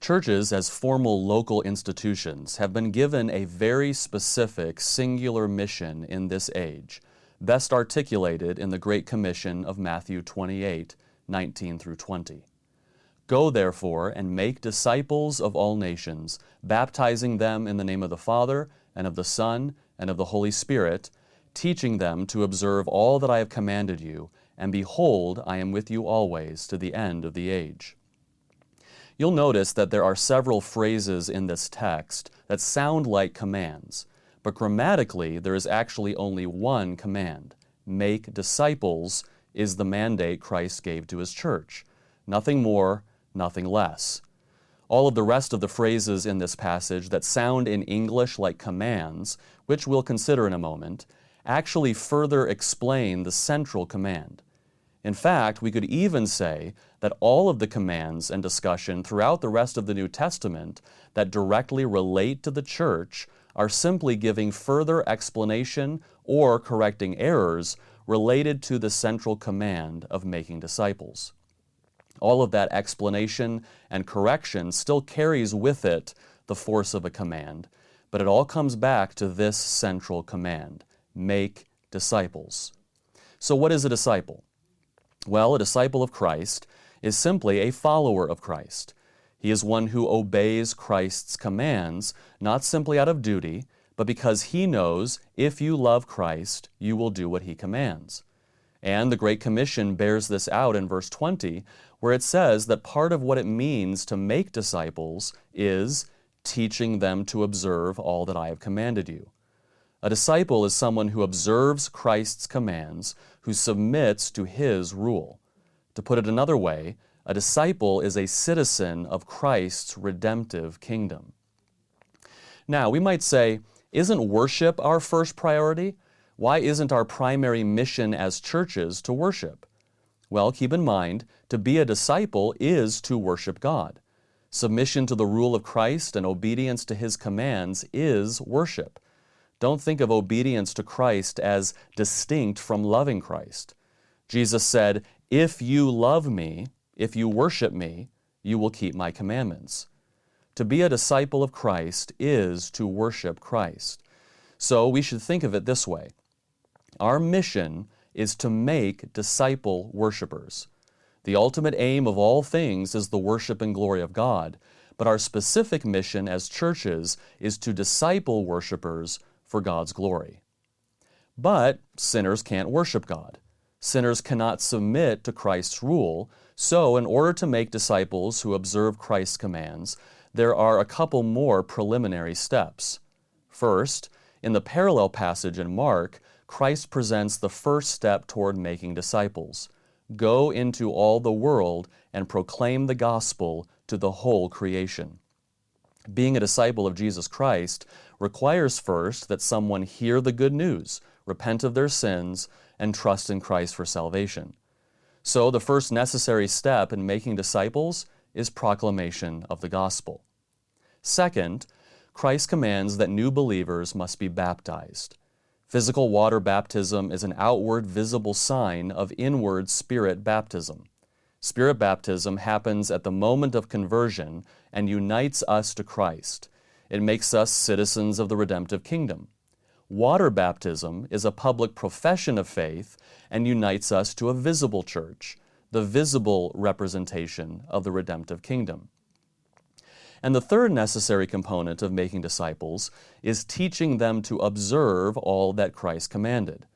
Churches, as formal local institutions, have been given a very specific, singular mission in this age, best articulated in the Great Commission of Matthew 28 19 through 20. Go therefore and make disciples of all nations, baptizing them in the name of the Father, and of the Son, and of the Holy Spirit, teaching them to observe all that I have commanded you, and behold, I am with you always to the end of the age. You'll notice that there are several phrases in this text that sound like commands, but grammatically there is actually only one command. Make disciples is the mandate Christ gave to his church. Nothing more, nothing less. All of the rest of the phrases in this passage that sound in English like commands, which we'll consider in a moment, actually further explain the central command. In fact, we could even say that all of the commands and discussion throughout the rest of the New Testament that directly relate to the church are simply giving further explanation or correcting errors related to the central command of making disciples. All of that explanation and correction still carries with it the force of a command, but it all comes back to this central command make disciples. So, what is a disciple? Well, a disciple of Christ is simply a follower of Christ. He is one who obeys Christ's commands, not simply out of duty, but because he knows if you love Christ, you will do what he commands. And the Great Commission bears this out in verse 20, where it says that part of what it means to make disciples is teaching them to observe all that I have commanded you. A disciple is someone who observes Christ's commands, who submits to his rule. To put it another way, a disciple is a citizen of Christ's redemptive kingdom. Now, we might say, isn't worship our first priority? Why isn't our primary mission as churches to worship? Well, keep in mind, to be a disciple is to worship God. Submission to the rule of Christ and obedience to his commands is worship. Don't think of obedience to Christ as distinct from loving Christ. Jesus said, If you love me, if you worship me, you will keep my commandments. To be a disciple of Christ is to worship Christ. So we should think of it this way Our mission is to make disciple worshipers. The ultimate aim of all things is the worship and glory of God, but our specific mission as churches is to disciple worshipers for God's glory. But sinners can't worship God. Sinners cannot submit to Christ's rule. So, in order to make disciples who observe Christ's commands, there are a couple more preliminary steps. First, in the parallel passage in Mark, Christ presents the first step toward making disciples Go into all the world and proclaim the gospel to the whole creation. Being a disciple of Jesus Christ requires first that someone hear the good news, repent of their sins, and trust in Christ for salvation. So, the first necessary step in making disciples is proclamation of the gospel. Second, Christ commands that new believers must be baptized. Physical water baptism is an outward visible sign of inward spirit baptism. Spirit baptism happens at the moment of conversion and unites us to Christ. It makes us citizens of the redemptive kingdom. Water baptism is a public profession of faith and unites us to a visible church, the visible representation of the redemptive kingdom. And the third necessary component of making disciples is teaching them to observe all that Christ commanded.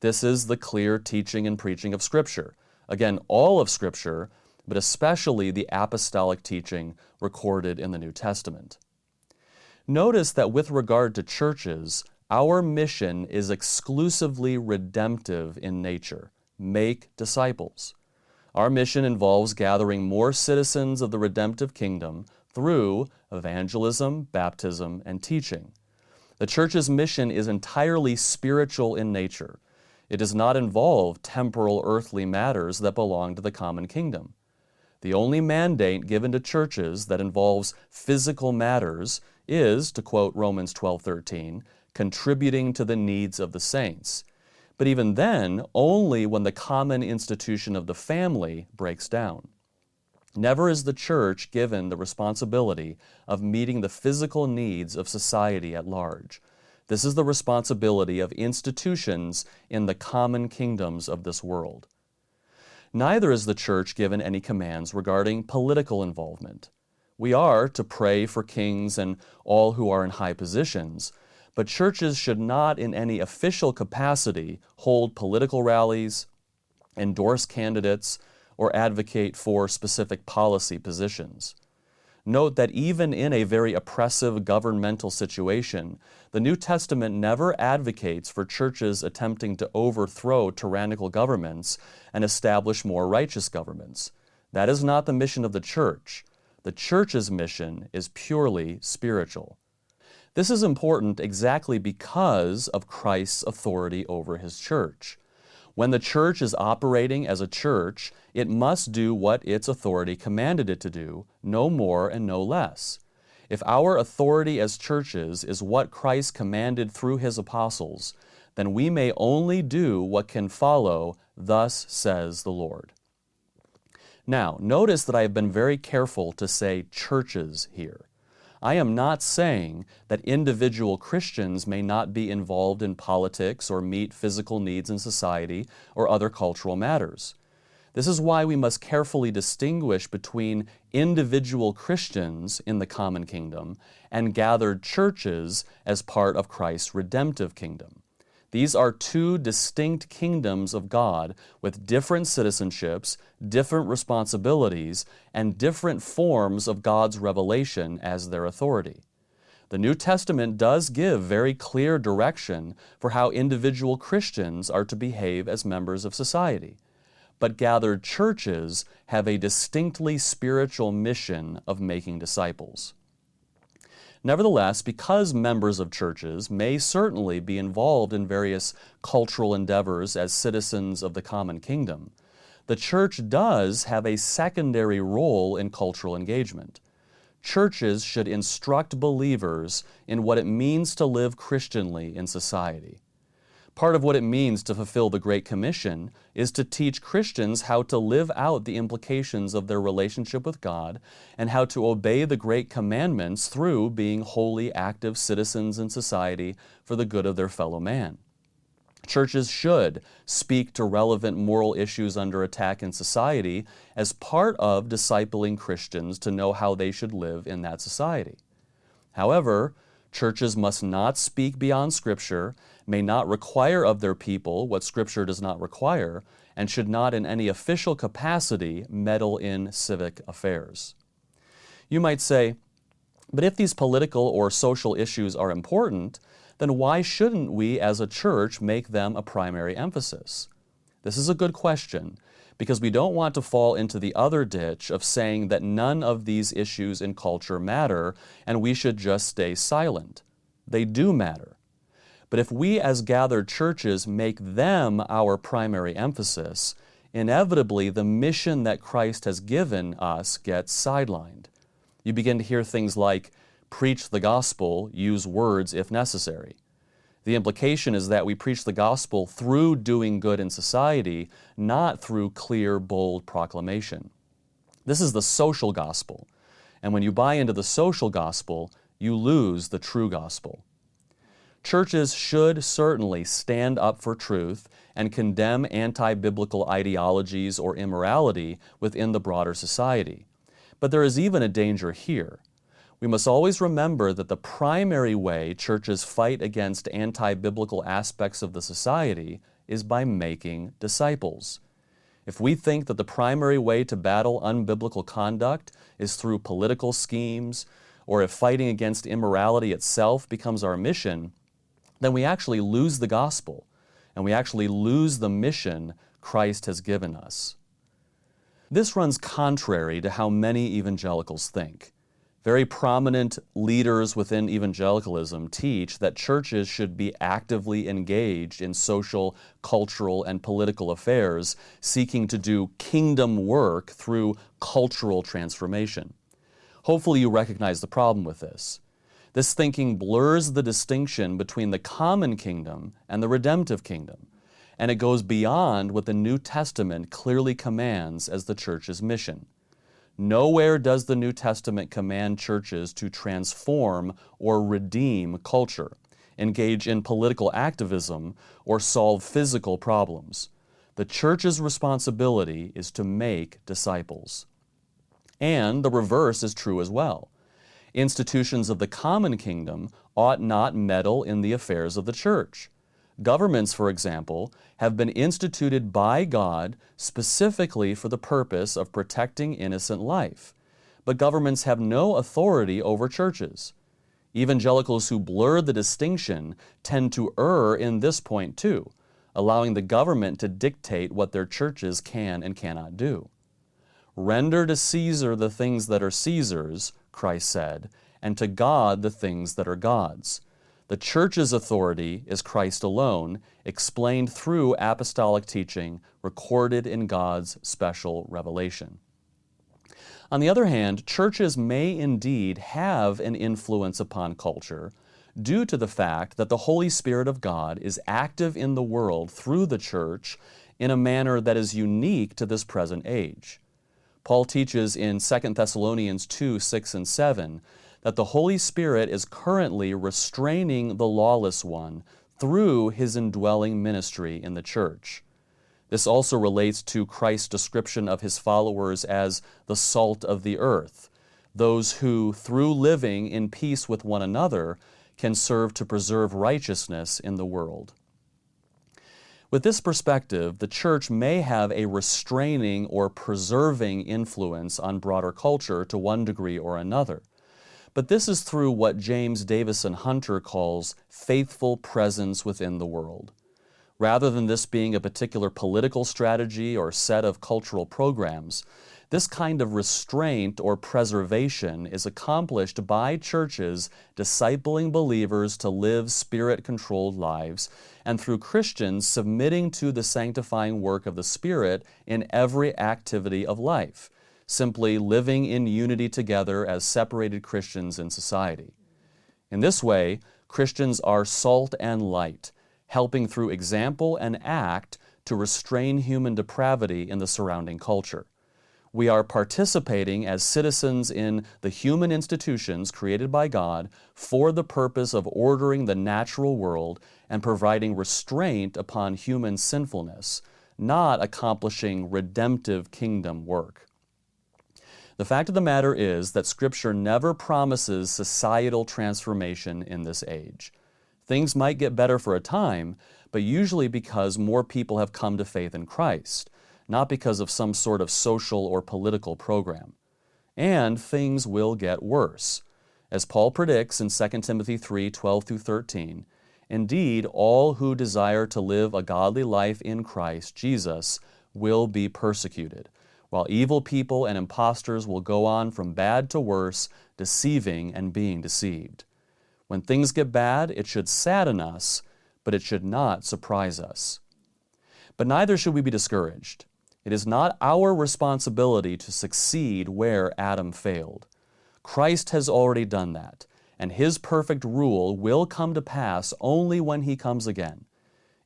This is the clear teaching and preaching of Scripture. Again, all of Scripture, but especially the apostolic teaching recorded in the New Testament. Notice that with regard to churches, our mission is exclusively redemptive in nature make disciples. Our mission involves gathering more citizens of the redemptive kingdom through evangelism, baptism, and teaching. The church's mission is entirely spiritual in nature. It does not involve temporal earthly matters that belong to the common kingdom. The only mandate given to churches that involves physical matters is, to quote Romans 12:13, contributing to the needs of the saints. But even then, only when the common institution of the family breaks down. Never is the church given the responsibility of meeting the physical needs of society at large. This is the responsibility of institutions in the common kingdoms of this world. Neither is the church given any commands regarding political involvement. We are to pray for kings and all who are in high positions, but churches should not, in any official capacity, hold political rallies, endorse candidates, or advocate for specific policy positions. Note that even in a very oppressive governmental situation, the New Testament never advocates for churches attempting to overthrow tyrannical governments and establish more righteous governments. That is not the mission of the church. The church's mission is purely spiritual. This is important exactly because of Christ's authority over his church. When the church is operating as a church, it must do what its authority commanded it to do, no more and no less. If our authority as churches is what Christ commanded through his apostles, then we may only do what can follow, thus says the Lord. Now, notice that I have been very careful to say churches here. I am not saying that individual Christians may not be involved in politics or meet physical needs in society or other cultural matters. This is why we must carefully distinguish between individual Christians in the common kingdom and gathered churches as part of Christ's redemptive kingdom. These are two distinct kingdoms of God with different citizenships, different responsibilities, and different forms of God's revelation as their authority. The New Testament does give very clear direction for how individual Christians are to behave as members of society but gathered churches have a distinctly spiritual mission of making disciples. Nevertheless, because members of churches may certainly be involved in various cultural endeavors as citizens of the common kingdom, the church does have a secondary role in cultural engagement. Churches should instruct believers in what it means to live Christianly in society. Part of what it means to fulfill the Great Commission is to teach Christians how to live out the implications of their relationship with God and how to obey the Great Commandments through being holy, active citizens in society for the good of their fellow man. Churches should speak to relevant moral issues under attack in society as part of discipling Christians to know how they should live in that society. However, churches must not speak beyond Scripture may not require of their people what Scripture does not require, and should not in any official capacity meddle in civic affairs. You might say, but if these political or social issues are important, then why shouldn't we as a church make them a primary emphasis? This is a good question because we don't want to fall into the other ditch of saying that none of these issues in culture matter and we should just stay silent. They do matter. But if we as gathered churches make them our primary emphasis, inevitably the mission that Christ has given us gets sidelined. You begin to hear things like, preach the gospel, use words if necessary. The implication is that we preach the gospel through doing good in society, not through clear, bold proclamation. This is the social gospel. And when you buy into the social gospel, you lose the true gospel. Churches should certainly stand up for truth and condemn anti biblical ideologies or immorality within the broader society. But there is even a danger here. We must always remember that the primary way churches fight against anti biblical aspects of the society is by making disciples. If we think that the primary way to battle unbiblical conduct is through political schemes, or if fighting against immorality itself becomes our mission, then we actually lose the gospel and we actually lose the mission Christ has given us. This runs contrary to how many evangelicals think. Very prominent leaders within evangelicalism teach that churches should be actively engaged in social, cultural, and political affairs, seeking to do kingdom work through cultural transformation. Hopefully, you recognize the problem with this. This thinking blurs the distinction between the common kingdom and the redemptive kingdom, and it goes beyond what the New Testament clearly commands as the church's mission. Nowhere does the New Testament command churches to transform or redeem culture, engage in political activism, or solve physical problems. The church's responsibility is to make disciples. And the reverse is true as well. Institutions of the common kingdom ought not meddle in the affairs of the church. Governments, for example, have been instituted by God specifically for the purpose of protecting innocent life. But governments have no authority over churches. Evangelicals who blur the distinction tend to err in this point too, allowing the government to dictate what their churches can and cannot do. Render to Caesar the things that are Caesar's, Christ said, and to God the things that are God's. The church's authority is Christ alone, explained through apostolic teaching recorded in God's special revelation. On the other hand, churches may indeed have an influence upon culture due to the fact that the Holy Spirit of God is active in the world through the church in a manner that is unique to this present age. Paul teaches in 2 Thessalonians 2 6 and 7 that the Holy Spirit is currently restraining the lawless one through his indwelling ministry in the church. This also relates to Christ's description of his followers as the salt of the earth, those who, through living in peace with one another, can serve to preserve righteousness in the world. With this perspective, the church may have a restraining or preserving influence on broader culture to one degree or another. But this is through what James Davison Hunter calls faithful presence within the world. Rather than this being a particular political strategy or set of cultural programs, this kind of restraint or preservation is accomplished by churches discipling believers to live spirit controlled lives, and through Christians submitting to the sanctifying work of the Spirit in every activity of life simply living in unity together as separated Christians in society. In this way, Christians are salt and light, helping through example and act to restrain human depravity in the surrounding culture. We are participating as citizens in the human institutions created by God for the purpose of ordering the natural world and providing restraint upon human sinfulness, not accomplishing redemptive kingdom work. The fact of the matter is that Scripture never promises societal transformation in this age. Things might get better for a time, but usually because more people have come to faith in Christ, not because of some sort of social or political program. And things will get worse. As Paul predicts in 2 Timothy 3 12 through 13, indeed, all who desire to live a godly life in Christ Jesus will be persecuted while evil people and impostors will go on from bad to worse, deceiving and being deceived. When things get bad, it should sadden us, but it should not surprise us. But neither should we be discouraged. It is not our responsibility to succeed where Adam failed. Christ has already done that, and his perfect rule will come to pass only when he comes again.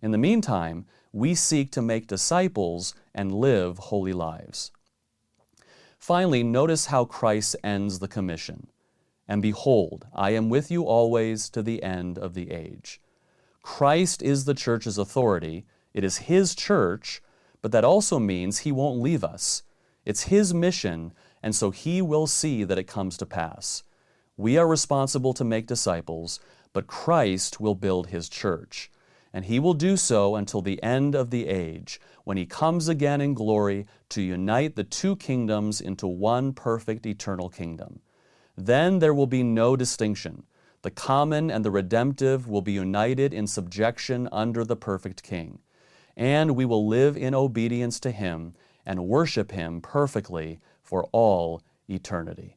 In the meantime, we seek to make disciples and live holy lives. Finally, notice how Christ ends the commission. And behold, I am with you always to the end of the age. Christ is the church's authority. It is His church, but that also means He won't leave us. It's His mission, and so He will see that it comes to pass. We are responsible to make disciples, but Christ will build His church and he will do so until the end of the age, when he comes again in glory to unite the two kingdoms into one perfect eternal kingdom. Then there will be no distinction. The common and the redemptive will be united in subjection under the perfect King. And we will live in obedience to him and worship him perfectly for all eternity.